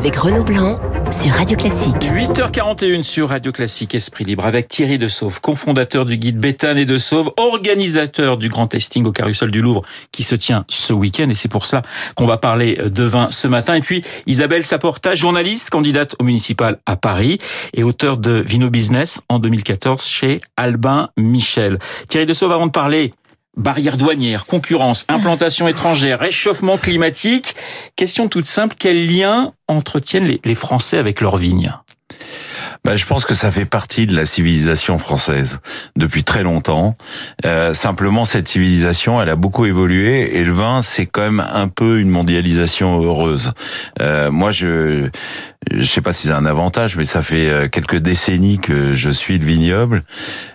avec Renaud Blanc sur Radio Classique. 8h41 sur Radio Classique Esprit Libre avec Thierry De Sauve, cofondateur du guide Béthane et De Sauve, organisateur du grand testing au Carousel du Louvre qui se tient ce week-end et c'est pour ça qu'on va parler de vin ce matin. Et puis Isabelle Saporta, journaliste, candidate au municipal à Paris et auteur de Vino Business en 2014 chez Albin Michel. Thierry De Sauve, avant de parler barrières douanières, concurrence, implantation étrangère, réchauffement climatique. Question toute simple, quel lien entretiennent les, Français avec leurs vignes? Bah, je pense que ça fait partie de la civilisation française depuis très longtemps. Euh, simplement, cette civilisation, elle a beaucoup évolué et le vin, c'est quand même un peu une mondialisation heureuse. Euh, moi, je je sais pas si c'est un avantage, mais ça fait euh, quelques décennies que je suis de vignoble.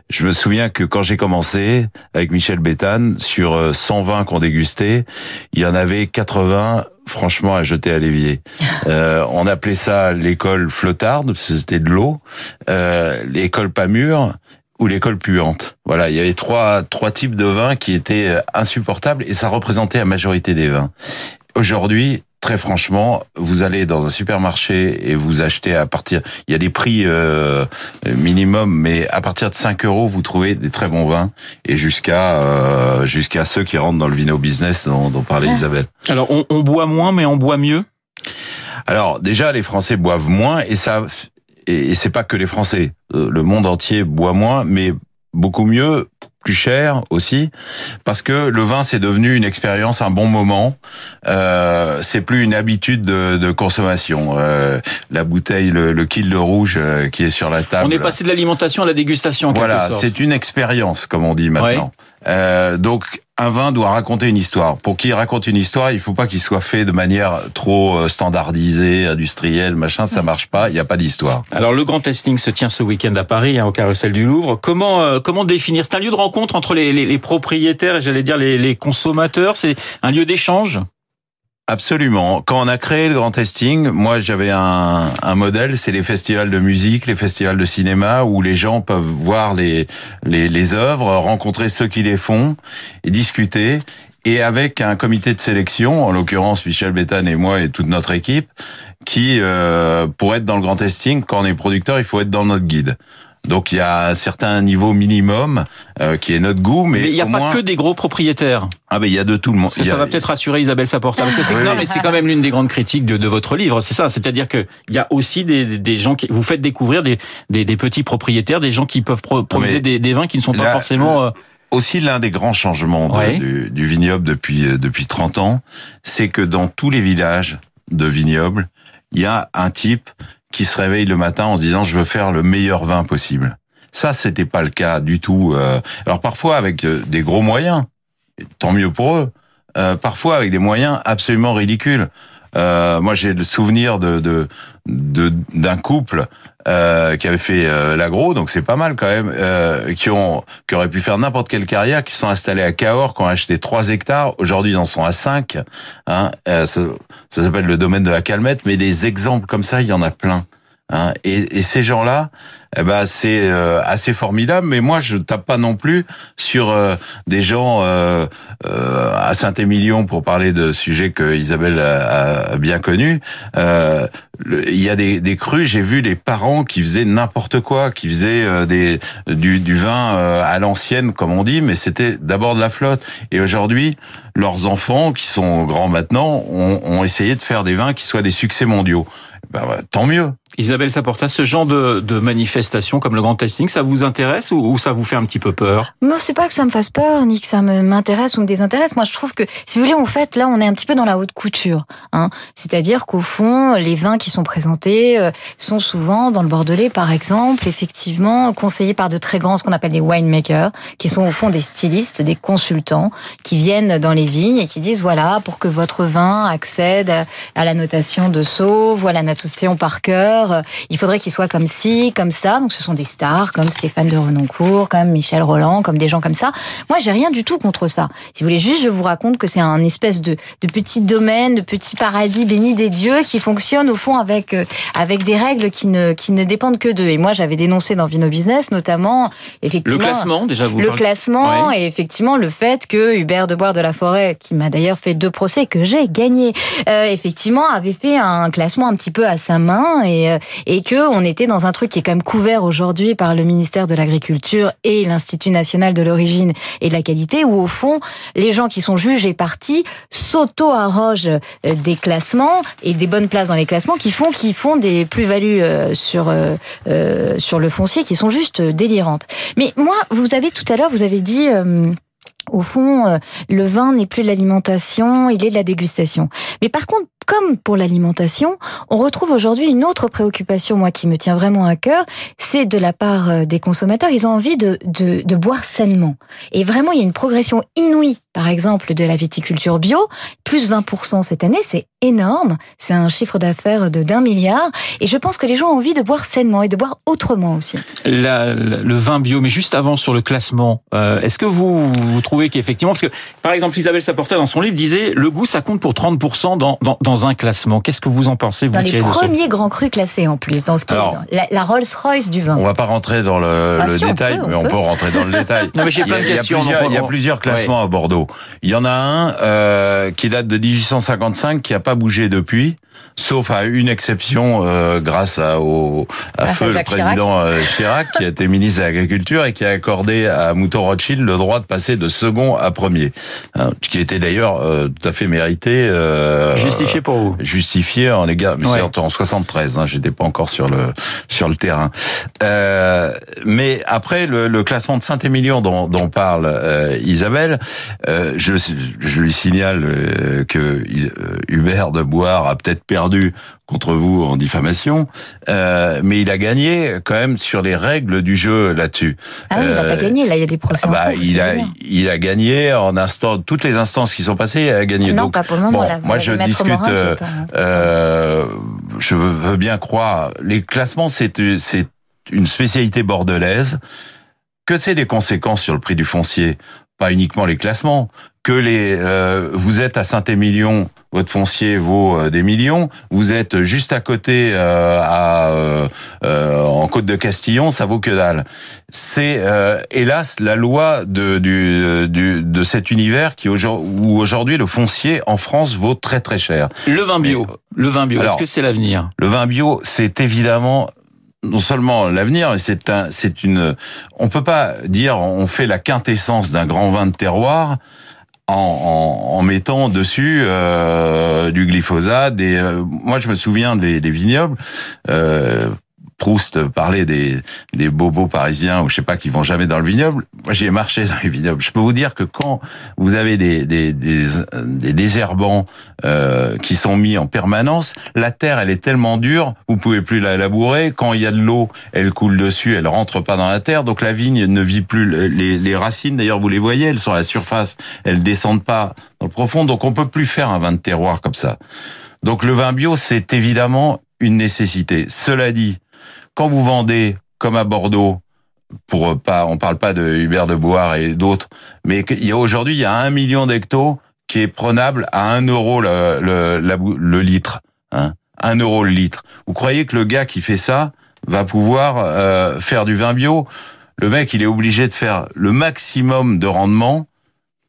Je me souviens que quand j'ai commencé avec Michel Béthane, sur 120 euh, qu'on dégustait, il y en avait 80 franchement à jeter à l'évier. Euh, on appelait ça l'école flottarde, parce que c'était de l'eau, euh, l'école pas mûre ou l'école puante. Voilà, il y avait trois trois types de vins qui étaient euh, insupportables et ça représentait la majorité des vins. Aujourd'hui, très franchement, vous allez dans un supermarché et vous achetez à partir, il y a des prix euh, minimum, mais à partir de 5 euros, vous trouvez des très bons vins et jusqu'à euh, jusqu'à ceux qui rentrent dans le vino business dont, dont parlait. Isabelle. Alors on, on boit moins, mais on boit mieux? Alors déjà, les Français boivent moins et ça et c'est pas que les Français. Euh, le monde entier boit moins, mais beaucoup mieux plus cher aussi, parce que le vin c'est devenu une expérience, un bon moment. Euh, c'est plus une habitude de, de consommation. Euh, la bouteille, le, le de rouge euh, qui est sur la table. On est passé de l'alimentation à la dégustation. En voilà, c'est une expérience, comme on dit maintenant. Euh, donc un vin doit raconter une histoire. Pour qu'il raconte une histoire, il faut pas qu'il soit fait de manière trop euh, standardisée, industrielle, machin. Ça marche pas. Il n'y a pas d'histoire. Alors le grand testing se tient ce week-end à Paris, hein, au Carrousel du Louvre. Comment euh, comment définir? C'est un lieu de rencontre entre les, les, les propriétaires et j'allais dire les, les consommateurs? C'est un lieu d'échange? Absolument. Quand on a créé le grand testing, moi j'avais un, un modèle, c'est les festivals de musique, les festivals de cinéma, où les gens peuvent voir les, les, les œuvres, rencontrer ceux qui les font, et discuter. Et avec un comité de sélection, en l'occurrence Michel Béthane et moi et toute notre équipe, qui, euh, pour être dans le grand testing, quand on est producteur, il faut être dans notre guide. Donc il y a un certain niveau minimum euh, qui est notre goût, mais, il n'y a pas que des gros propriétaires. Ah ben il y a de tout le monde. Ça, va peut-être rassurer Isabelle Saporta. Non mais c'est quand même l'une des grandes critiques de, de votre livre, c'est ça. C'est-à-dire que il y a aussi des, des gens qui vous faites découvrir des, des, des petits propriétaires, des gens qui peuvent produire des, des, vins qui ne sont pas forcément euh, aussi l'un des grands changements du, du, vignoble depuis euh, depuis 30 ans, c'est que dans tous les villages de vignobles, il y a un type qui se réveille le matin en se disant je veux faire le meilleur vin possible. Ça, c'était pas le cas du tout. Euh. Alors parfois avec euh, des gros moyens, tant mieux pour eux. Euh, parfois avec des moyens absolument ridicules. Euh, moi, j'ai le souvenir de d'un de, couple euh, qui avait fait euh, l'agro, donc c'est pas mal quand même, euh, qui ont qui auraient pu faire n'importe quelle carrière, qui sont installés à Cahors, qui ont acheté 3 hectares. Aujourd'hui, ils en sont à 5. Hein, ça, ça s'appelle le domaine de la calmette, mais des exemples comme ça, il y en a plein. Hein, et, et, ces gens-là, eh ben c'est euh, assez formidable. Mais moi, je tape pas non plus sur euh, des gens euh, à Saint-Émilion pour parler de sujets que Isabelle a, bien connus. il y a des, des crus. J'ai vu les parents qui faisaient n'importe quoi, qui faisaient des du, du vin à l'ancienne, comme on dit, mais c'était d'abord de la flotte. Et aujourd'hui, leurs enfants, qui sont grands maintenant, ont, ont essayé de faire des vins qui soient des succès mondiaux. Ben, tant mieux. Isabelle Saporta, ce genre de, de manifestation comme le grand testing, ça vous intéresse ou, ça vous fait un petit peu peur? Non, c'est pas que ça me fasse peur, ni que ça m'intéresse ou me désintéresse. Moi, je trouve que, si vous voulez, en fait, là, on est un petit peu dans la haute couture. Hein. C'est-à-dire qu'au fond, les vins qui sont présentés euh, sont souvent, dans le Bordelais, par exemple, effectivement, conseillés par de très grands, ce qu'on appelle des winemakers, qui sont au fond des stylistes, des consultants, qui viennent dans les vignes et qui disent, voilà, pour que votre vin accède à la notation de Sceaux, voilà la notation par cœur, euh, il faudrait qu'il soit comme ci, comme ça. Donc ce sont des stars comme Stéphane de Renoncourt, comme Michel Roland, comme des gens comme ça. Moi, j'ai rien du tout contre ça. Si vous voulez juste, je vous raconte que c'est un espèce de, de petit domaine, de petit paradis béni des dieux qui fonctionne au fond avec euh, avec des règles qui ne qui ne dépendent que d'eux. Et moi, j'avais dénoncé dans Vino Business, notamment effectivement le classement déjà vous le parlez... classement et effectivement le fait que Hubert de Boire de la Forêt, qui m'a d'ailleurs fait deux procès que j'ai gagné, euh, effectivement avait fait un classement un petit peu à sa main et euh, et que on était dans un truc qui est quand même couvert aujourd'hui par le ministère de l'Agriculture et l'Institut national de l'origine et de la qualité, où au fond les gens qui sont juges et partis s'auto-arrogent euh, des classements et des bonnes places dans les classements qui font qui font des plus-values euh, sur euh, sur le foncier qui sont juste délirantes. Mais moi, vous avez tout à l'heure, vous avez dit au fond, le vin n'est plus de l'alimentation, il est de la dégustation. Mais par contre, comme pour l'alimentation, on retrouve aujourd'hui une autre préoccupation, moi, qui me tient vraiment à cœur, c'est de la part des consommateurs, ils ont envie de, de, de boire sainement. Et vraiment, il y a une progression inouïe, par exemple, de la viticulture bio, plus 20% cette année, c'est énorme, c'est un chiffre d'affaires de d'un milliard, et je pense que les gens ont envie de boire sainement et de boire autrement aussi. La, le vin bio, mais juste avant sur le classement, euh, est-ce que vous, vous trouvez qu'effectivement, parce que par exemple Isabelle Saporta dans son livre disait, le goût ça compte pour 30% dans, dans, dans un classement. Qu'est-ce que vous en pensez vous Dans les premiers grands crus classés en plus, dans ce qui Alors, est la, la Rolls-Royce du vin. On va pas rentrer dans le, Ah, le si, on détail, peut, on mais on peut. peut rentrer dans le détail. Non, mais j'ai plein de il y a questions, plusieurs- donc on- Il y a plusieurs classements à Bordeaux. Il y en a un euh, qui date de 1855, qui a pas bougé depuis, sauf à une exception euh, grâce à, au, à feu le président euh, Chirac, qui a été ministre de l'Agriculture et qui a accordé à Mouton Rothschild le droit de passer de second à premier, Hein, ce qui était d'ailleurs euh, tout à fait mérité. euh, Justifié pour vous. justifié en les gars, mais Ouais. c'est en 73, hein, j'étais pas encore sur le sur le terrain. Euh, mais après le, le classement de Saint-Émilion dont, dont parle euh, Isabelle, euh, je, je lui signale euh, que il- euh, Hubert de Boire a peut-être perdu contre vous en diffamation, euh, mais il a gagné quand même sur les règles du jeu là-dessus. Ah oui, il Euh, pas gagner, là, il y a des procès Ah en bah, cours, il a il a gagné en instant toutes les instances qui sont passées, il a gagné. Non, Donc pas pour le moment. bon, là, moi je discute. Morin euh, euh, je veux veux bien croire. Les classements, c'est c'est une spécialité bordelaise. Que c'est des conséquences sur le prix du foncier? Pas uniquement les classements. Que les euh, vous êtes à Saint-Émilion, votre foncier vaut euh, des millions. Vous êtes juste à côté euh, à euh, euh, en Côte de Castillon, ça vaut que dalle. C'est euh, hélas la loi de du, du de cet univers qui aujourd'hui où aujourd'hui le foncier en France vaut très très cher. Le vin bio. Le vin bio. Est-ce que c'est l'avenir? Le vin bio, c'est évidemment non seulement l'avenir, c'est un, c'est une. On peut pas dire on fait la quintessence d'un grand vin de terroir en, mettant dessus euh, du glyphosate. Des, euh, moi, je me souviens des, des vignobles. Euh, Proust parlait des, des bobos parisiens ou je sais pas qui vont jamais dans le vignoble. Moi, j'ai marché dans les vignobles. Je peux vous dire que quand vous avez des des, des, des désherbants euh, qui sont mis en permanence, la terre elle est tellement dure, vous pouvez plus la labourer. Quand il y a de l'eau, elle coule dessus, elle rentre pas dans la terre, donc la vigne ne vit plus. Les, les racines, d'ailleurs, vous les voyez, elles sont à la surface, elles descendent pas dans le profond, donc on peut plus faire un vin de terroir comme ça. Donc le vin bio, c'est évidemment une nécessité. Cela dit, quand vous vendez comme à Bordeaux, pour pas, on parle pas de Hubert de Boire et d'autres, mais qu'il y a aujourd'hui, il y a un million d'hectos qui est prenable à un euro le litre, hein, un euro le litre. Vous croyez que le gars qui fait ça va pouvoir euh, faire du vin bio? Le mec, il est obligé de faire le maximum de rendement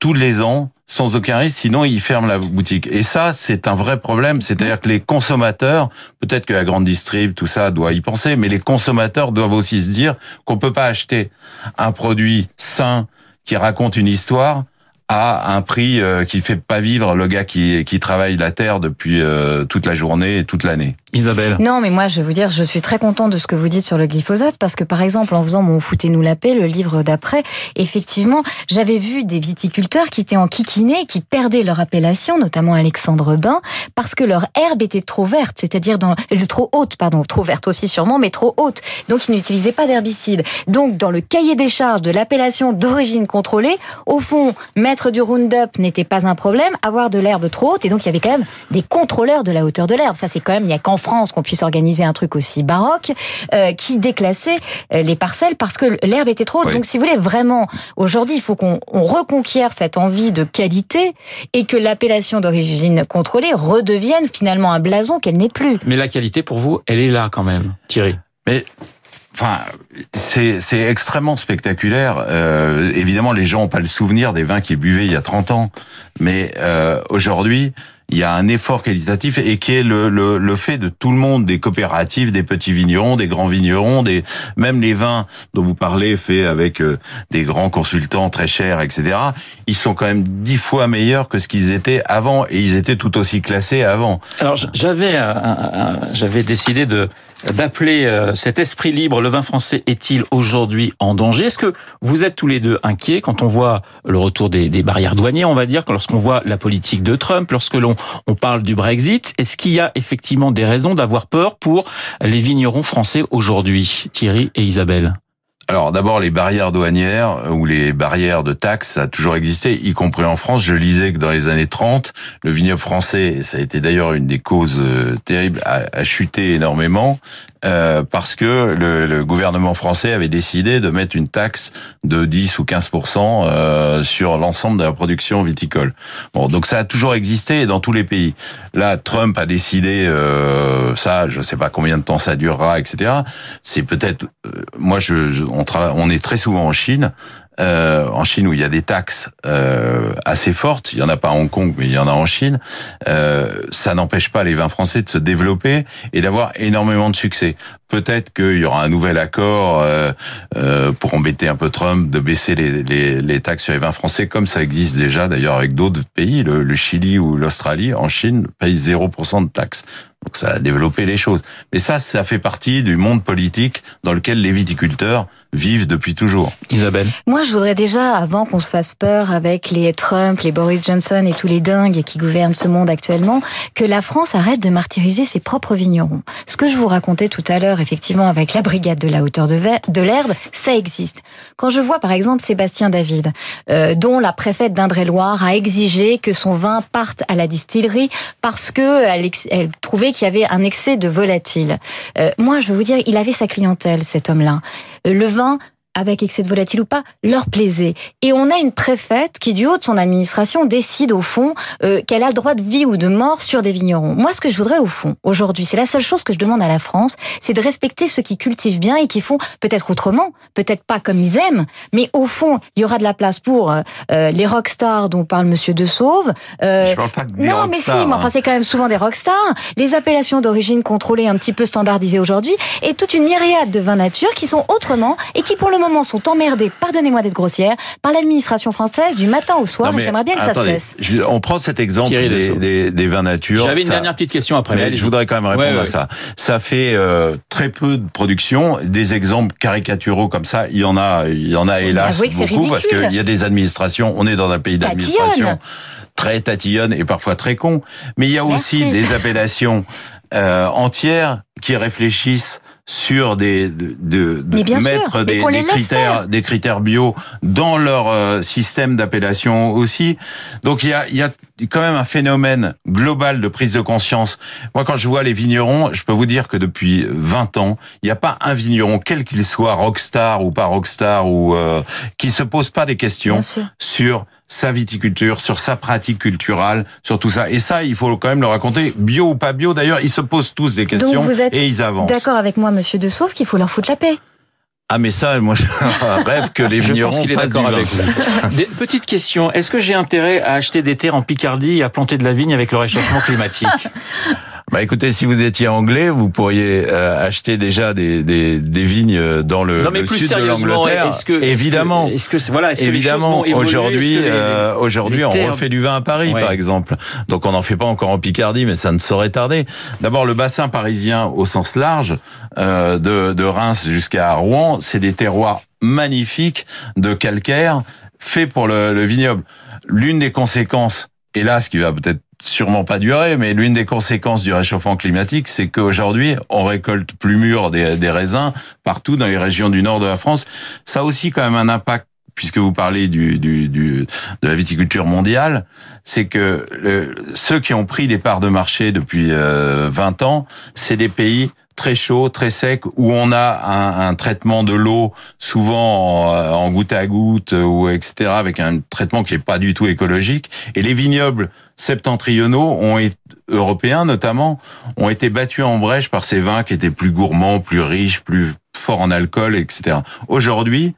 tous les ans sans aucun risque, sinon il ferme la boutique. Et ça, c'est un vrai problème. C'est-à-dire que les consommateurs, peut-être que la grande distrib, tout ça doit y penser, mais les consommateurs doivent aussi se dire qu'on peut pas acheter un produit sain qui raconte une histoire à un prix euh, qui fait pas vivre le gars qui, qui travaille la terre depuis euh, toute la journée et toute l'année. Isabelle Non, mais moi, je vais vous dire, je suis très content de ce que vous dites sur le glyphosate parce que, par exemple, en faisant mon Foutez-nous la paix, le livre d'après, effectivement, j'avais vu des viticulteurs qui étaient en kikiné, qui perdaient leur appellation, notamment Alexandre Bain, parce que leur herbe était trop verte, c'est-à-dire dans, euh, trop haute, pardon, trop verte aussi sûrement, mais trop haute. Donc, ils n'utilisaient pas d'herbicide. Donc, dans le cahier des charges de l'appellation d'origine contrôlée, au fond, mettre du Roundup n'était pas un problème, avoir de l'herbe trop haute, et donc il y avait quand même des contrôleurs de la hauteur de l'herbe. Ça, c'est quand même, il n'y a qu'en France qu'on puisse organiser un truc aussi baroque, euh, qui déclassait euh, les parcelles parce que l'herbe était trop haute. Donc, si vous voulez, vraiment, aujourd'hui, il faut qu'on reconquiert cette envie de qualité et que l'appellation d'origine contrôlée redevienne finalement un blason qu'elle n'est plus. Mais la qualité, pour vous, elle est là quand même, Thierry. Mais Enfin, c'est extrêmement spectaculaire. Euh, évidemment, les gens n'ont pas le souvenir des vins qu'ils buvaient il y a 30 ans, mais euh, aujourd'hui, il y a un effort qualitatif et qui est le, le, le, fait de tout le monde, des coopératives, des petits vignerons, des grands vignerons, des même les vins dont vous parlez, faits avec euh, des grands consultants très chers, etc. Ils sont quand même dix fois meilleurs que ce qu'ils étaient avant et ils étaient tout aussi classés avant. Alors j'avais j'avais décidé de d'appeler euh, cet esprit libre, le vin français est-il aujourd'hui en danger? Est-ce que vous êtes tous les deux inquiets quand on voit le retour des, des barrières douanières, on va dire, lorsqu'on voit la politique de Trump, lorsque l'on on parle du Brexit. Est-ce qu'il y a effectivement des raisons d'avoir peur pour les vignerons français aujourd'hui, Thierry et Isabelle? Alors d'abord les barrières douanières ou les barrières de taxes, ça a toujours existé, y compris en France. Je lisais que dans les années 30, le vignoble français, ça a été d'ailleurs une des causes euh, terribles, a, chuté énormément euh, parce que le, le, gouvernement français avait décidé de mettre une taxe de 10 ou 15% euh, sur l'ensemble de la production viticole. Bon, donc ça a toujours existé dans tous les pays. Là, Trump a décidé euh, ça, je sais pas combien de temps ça durera, etc. C'est peut-être, euh, moi, je, je on, on est très souvent en Chine. Euh, en Chine où il y a des taxes euh, assez fortes, il y en a pas à Hong Kong mais il y en a en Chine, euh, ça n'empêche pas les vins français de se développer et d'avoir énormément de succès. Peut-être qu'il y aura un nouvel accord euh, euh, pour embêter un peu Trump de baisser les, les, les, taxes sur les vins français comme ça existe déjà d'ailleurs avec d'autres pays, le, le Chili ou l'Australie, en Chine paye 0% de taxes. Donc ça a développé les choses. Mais ça, ça fait partie du monde politique dans lequel les viticulteurs vivent depuis toujours. Isabelle Moi, je voudrais déjà, avant qu'on se fasse peur avec les Trump, les Boris Johnson et tous les dingues qui gouvernent ce monde actuellement, que la France arrête de martyriser ses propres vignerons. Ce que je vous racontais tout à l'heure, effectivement, avec la brigade de la hauteur de l'herbe, ça existe. Quand je vois, par exemple, Sébastien David, euh, dont la préfète d'Indre-et-Loire a exigé que son vin parte à la distillerie parce que elle, trouvait qu'il y avait un excès de volatile. Euh, moi, je veux vous dire, il avait sa clientèle, cet homme-là. Euh, le vin, avec excès de volatile ou pas, leur plaisait. Et on a une préfète qui, du haut de son administration, décide au fond euh, qu'elle a le droit de vie ou de mort sur des vignerons. Moi, ce que je voudrais au fond, aujourd'hui, c'est la seule chose que je demande à la France, c'est de respecter ceux qui cultivent bien et qui font peut-être autrement, peut-être pas comme ils aiment, mais au fond, il y aura de la place pour euh, euh les rockstars dont parle Monsieur De Sauve. Euh, je parle pas de Non, mais si, mais enfin, hein. c'est quand même souvent des rockstars. Les appellations d'origine contrôlée, un petit peu standardisées aujourd'hui, et toute une myriade de vins nature qui sont autrement et qui, pour le moment, sont emmerdés, pardonnez-moi d'être grossière, par l'administration française du matin au soir. J'aimerais bien que ça cesse. on prend cet exemple des, des, vins nature. J'avais une dernière petite question après. Mais je voudrais quand même répondre à ça. Ça fait euh, très peu de production. Des exemples caricaturaux comme ça, il y en a, il y en a hélas beaucoup parce qu'il y a des administrations. On est dans un pays d'administration très tatillonne et parfois très con. Mais il y a aussi des appellations euh, entières qui réfléchissent sur des de, de, mettre des, des critères des critères bio dans leur euh, système d'appellation aussi. Donc il y a il y a quand même un phénomène global de prise de conscience. Moi quand je vois les vignerons, je peux vous dire que depuis 20 ans, il n'y a pas un vigneron quel qu'il soit rockstar ou pas rockstar ou euh, qui se pose pas des questions sur sa viticulture, sur sa pratique culturelle, sur tout ça. Et ça, il faut quand même le raconter, bio ou pas bio. D'ailleurs, ils se posent tous des questions et ils avancent. D'accord avec moi, Monsieur De Sauve, qu'il faut leur foutre la paix. Ah mais ça, moi je rêve que les vignerons je pense est d'accord avec vous. Petite question, est-ce que j'ai intérêt à acheter des terres en Picardie et à planter de la vigne avec le réchauffement climatique? Bah écoutez, si vous étiez anglais, vous pourriez euh, acheter déjà des, des, des, vignes dans le, non, mais le plus sud de l'Angleterre. Est-ce que, évidemment, est-ce que, voilà, est-ce évidemment, aujourd'hui, euh, aujourd'hui, on refait du vin à Paris, par exemple. Donc on n'en fait pas encore en Picardie, mais ça ne saurait tarder. D'abord, le bassin parisien au sens large, euh, de, de Reims jusqu'à Rouen, c'est des terroirs magnifiques de calcaire faits pour le, le vignoble. L'une des conséquences, hélas, qui va peut-être sûrement pas durer, mais l'une des conséquences du réchauffement climatique, c'est qu'aujourd'hui, on récolte plus mûr des, raisins partout dans les régions du nord de la France. Ça a aussi quand même un impact puisque vous parlez du, du, du de la viticulture mondiale, c'est que ceux qui ont pris des parts de marché depuis 20 euh, ans, c'est des pays très chaud, très sec, où on a un, un traitement de l'eau souvent en, en, goutte à goutte ou etc. avec un traitement qui est pas du tout écologique. Et les vignobles septentrionaux ont été, européens notamment ont été battus en brèche par ces vins qui étaient plus gourmands, plus riches, plus forts en alcool, etc. Aujourd'hui,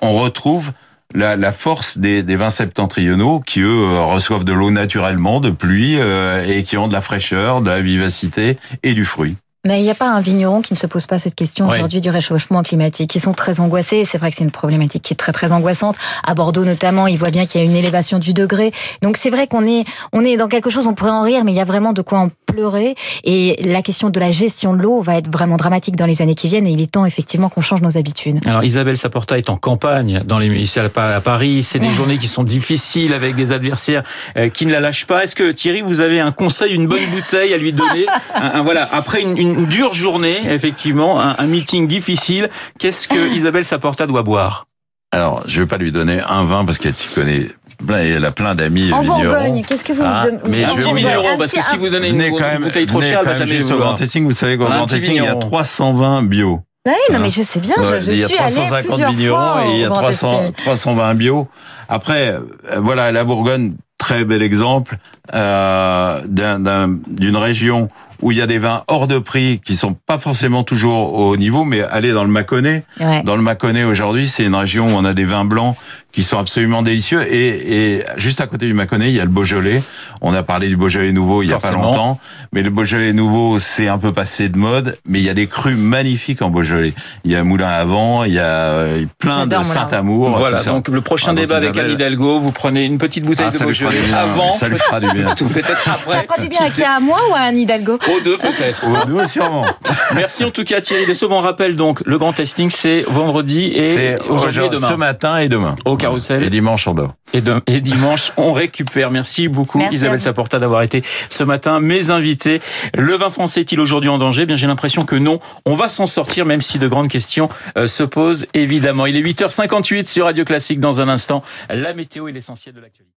on retrouve la, la, force des, des, vins septentrionaux qui eux reçoivent de l'eau naturellement, de pluie euh, et qui ont de la fraîcheur, de la vivacité et du fruit. Mais il n'y a pas un vigneron qui ne se pose pas cette question aujourd'hui du réchauffement climatique. Ils sont très angoissés. C'est vrai que c'est une problématique qui est très très angoissante. À Bordeaux notamment, ils voient bien qu'il y a une élévation du degré. Donc c'est vrai qu'on est on est dans quelque chose. On pourrait en rire, mais il y a vraiment de quoi en pleurer. Et la question de la gestion de l'eau va être vraiment dramatique dans les années qui viennent. Et il est temps effectivement qu'on change nos habitudes. Alors Isabelle Saporta est en campagne dans les à Paris. C'est des journées qui sont difficiles avec des adversaires euh, qui ne la lâchent pas. Est-ce que Thierry, vous avez un conseil, une bonne bouteille à lui donner? Un, Voilà, après une une dure journée, effectivement, un, meeting difficile. Qu'est-ce que Isabelle Saporta doit boire? Alors, je vais pas lui donner un vin parce qu'elle s'y connaît elle a plein d'amis En Bourgogne, qu'est-ce que vous ah, me Mais un petit vigneron, parce que si vous donnez une, quand même, bouteille trop chère, elle va jamais juste au Grand Testing, vous savez qu'au Grand Testing, il y a 320 bio. Oui, non, mais je sais bien, je, je il y a 350 vignerons et il y a 300, 320 bio. Après, euh, voilà, la Bourgogne, très bel exemple euh, d'une région où il y a des vins hors de prix qui sont pas forcément toujours au niveau, mais aller dans le Mâconnais. Dans le Mâconnais aujourd'hui, c'est une région où on a des vins blancs qui sont absolument délicieux. Et, et juste à côté du Mâconnais, il y a le Beaujolais. On a parlé du Beaujolais nouveau il y a pas longtemps, mais le Beaujolais nouveau, c'est un peu passé de mode. Mais il y a des crus magnifiques en Beaujolais. Il y a Moulin à Vent, il y a euh, plein de Saint-Amour. Voilà. Donc le prochain débat avec Anne Hidalgo, vous prenez une petite bouteille ah, de Beaujolais avant. Ça lui fera du bien. Peut-être après. Ça fera du bien à qui à moi ou à Anne Hidalgo? Aux deux peut-être. Aux deux sûrement. Merci en tout cas Thierry Dessau. On rappelle donc le grand testing, c'est vendredi et aujourd'hui et demain. Ce matin et demain. Au carrousel. Et dimanche on dort. Et, et dimanche on récupère. Merci beaucoup Isabelle Saporta d'avoir été ce matin mes invités. Le vin français est-il aujourd'hui en danger? Bien j'ai l'impression que non. On va s'en sortir même si de grandes questions euh, se posent évidemment. Il est 8h58 sur Radio Classique dans un instant. La météo est l'essentiel de l'actualité.